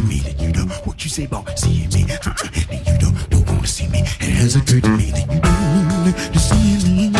to me that you know what you say about seeing me. Uh-uh, that you don't, don't want to see me. It has occurred to me that you don't want to see me.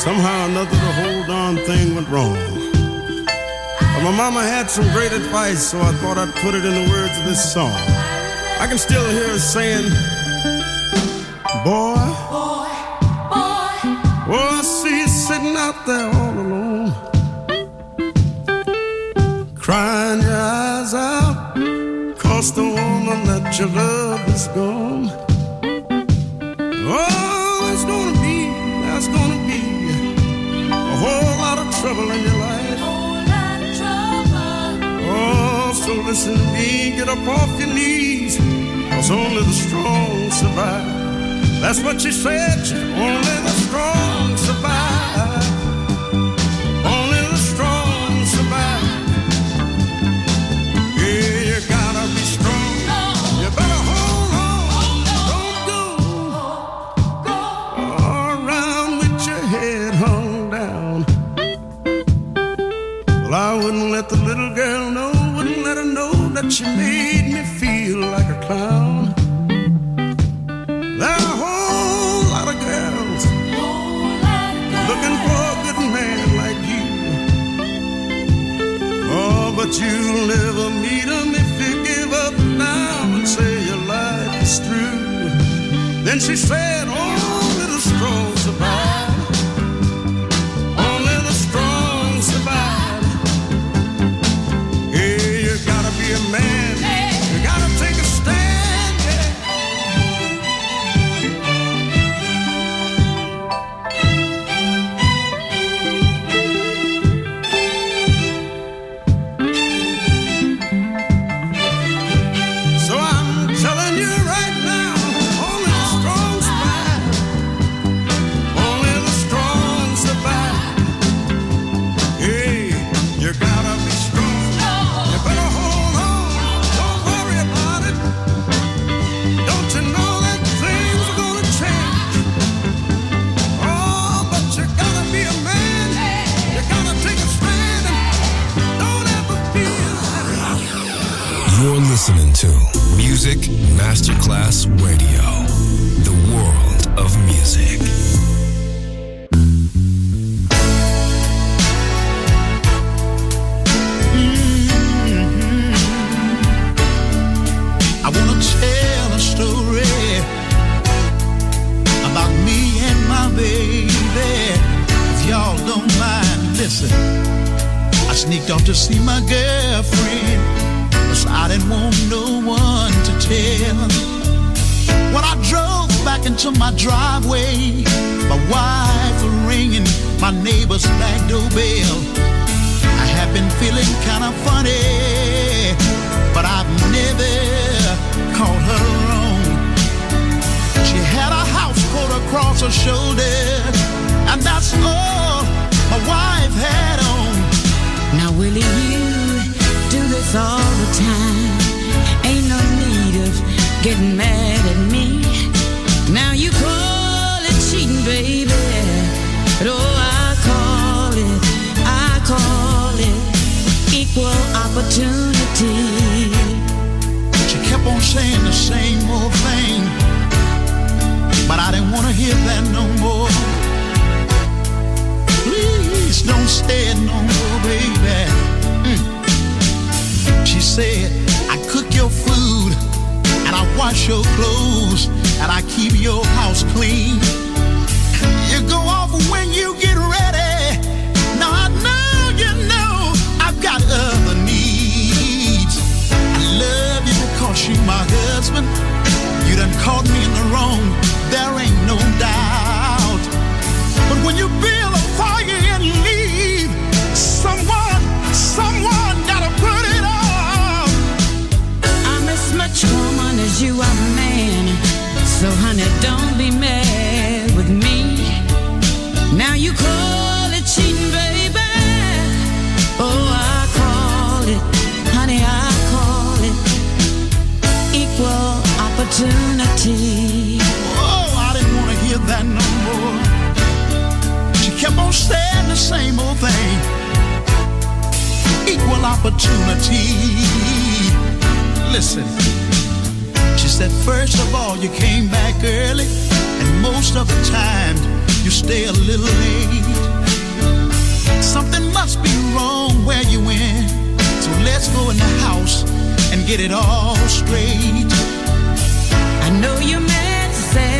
Somehow or another, the whole darn thing went wrong. But my mama had some great advice, so I thought I'd put it in the words of this song. I can still hear her saying, Boy, boy, boy. oh, I see you sitting out there all alone, crying your eyes out, cause the woman that you love is gone. Trouble in your life. Oh, so listen to me, get up off your knees, cause only the strong survive. That's what she said, only the strong survive. She made me feel like a clown. There are a whole lot of girls looking for a good man like you. Oh, but you'll never meet if you give up now and say your life is through. Then she said, wash your clothes and I keep your house clean. You go off when you get ready. Now I know you know I've got other needs. I love you because you're my husband. You done caught me in the wrong, there ain't no doubt. But when you build you are a man. So, honey, don't be mad with me. Now you call it cheating, baby. Oh, I call it, honey, I call it equal opportunity. Oh, I didn't want to hear that no more. She kept on saying the same old thing. Equal opportunity. Listen, she said, first of all, you came back early, and most of the time, you stay a little late. Something must be wrong where you went, so let's go in the house and get it all straight. I know you're mad, sad, and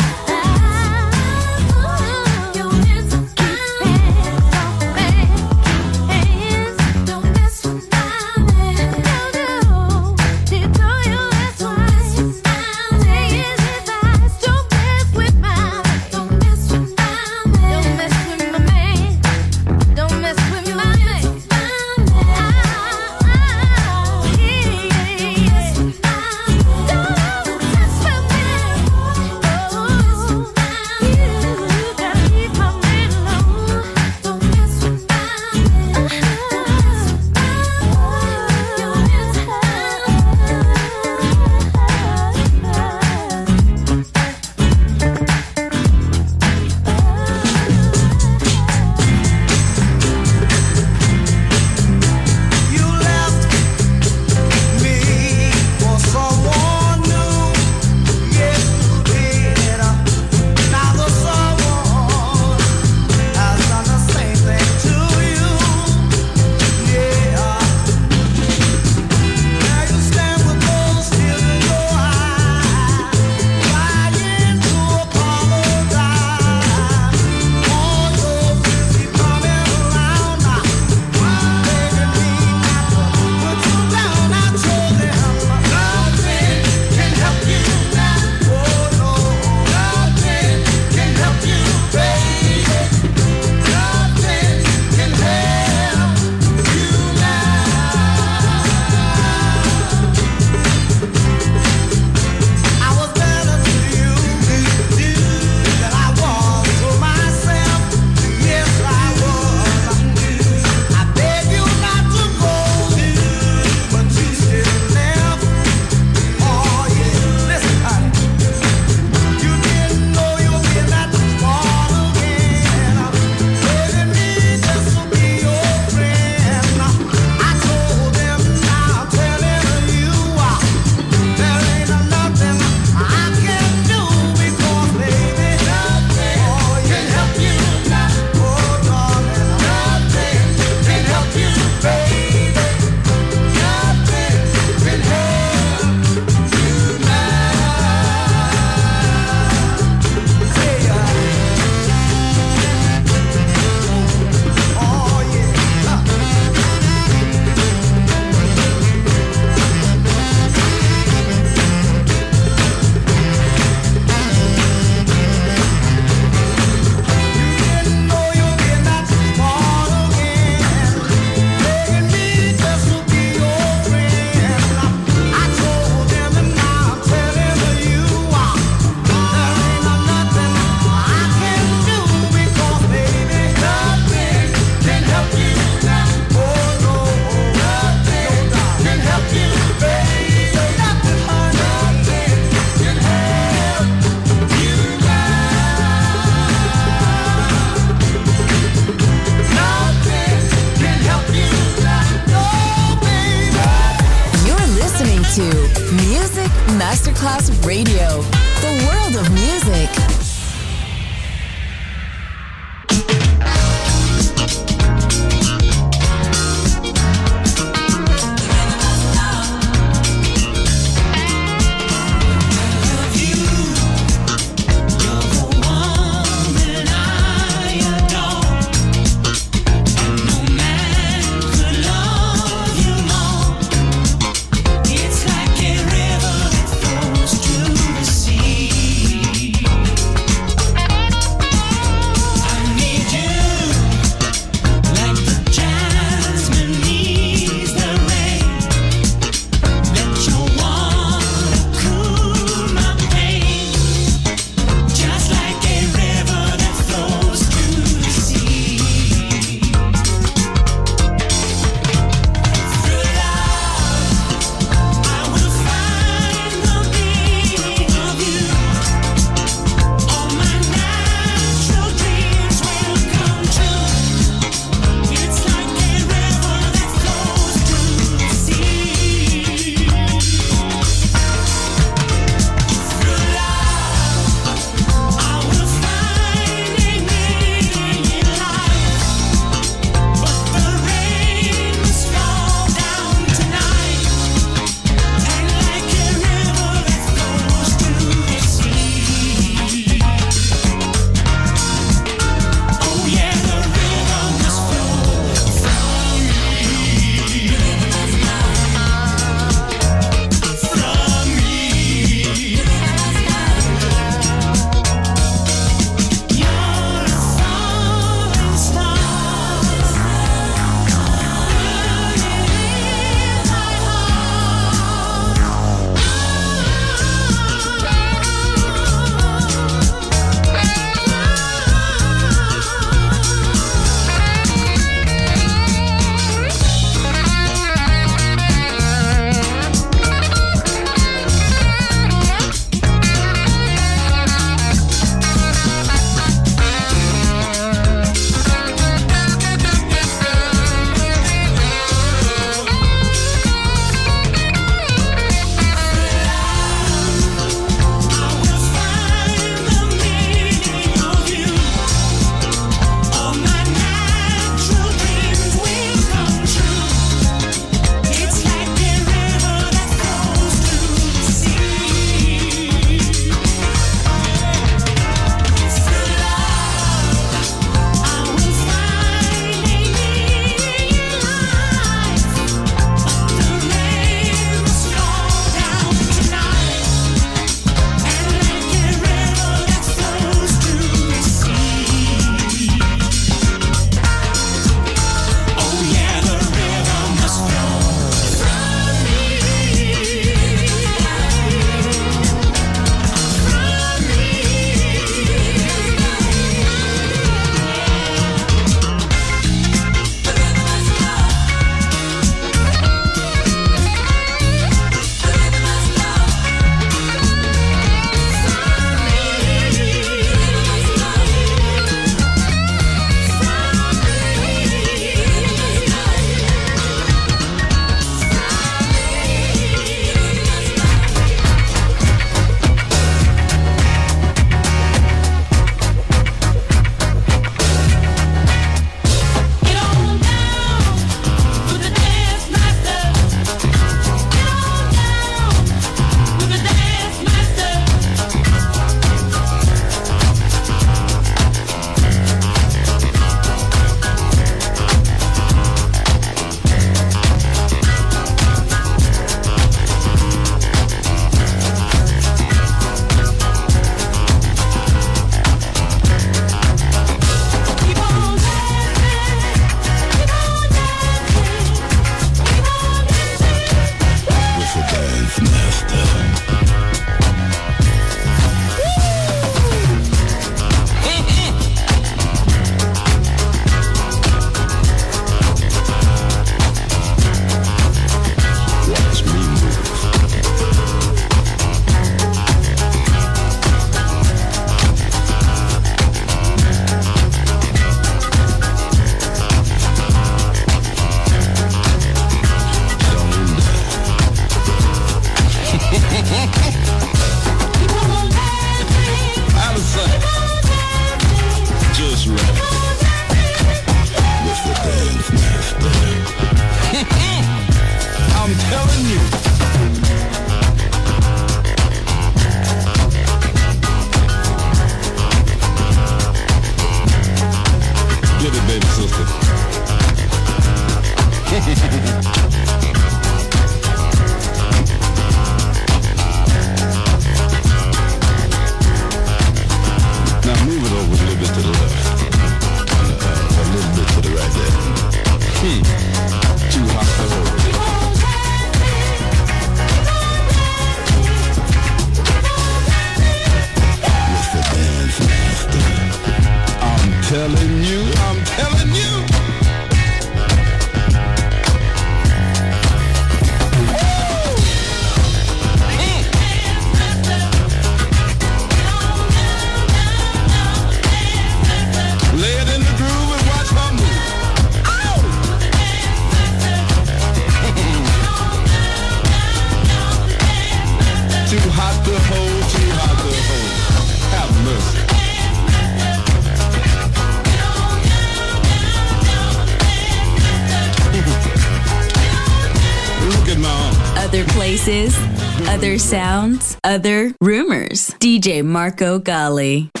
DJ Marco Gally.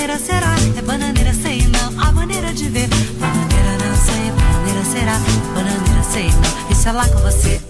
Bananeira será, é bananeira sei não, a maneira de ver. Bananeira não sei, bananeira será, bananeira sei não, isso é lá com você.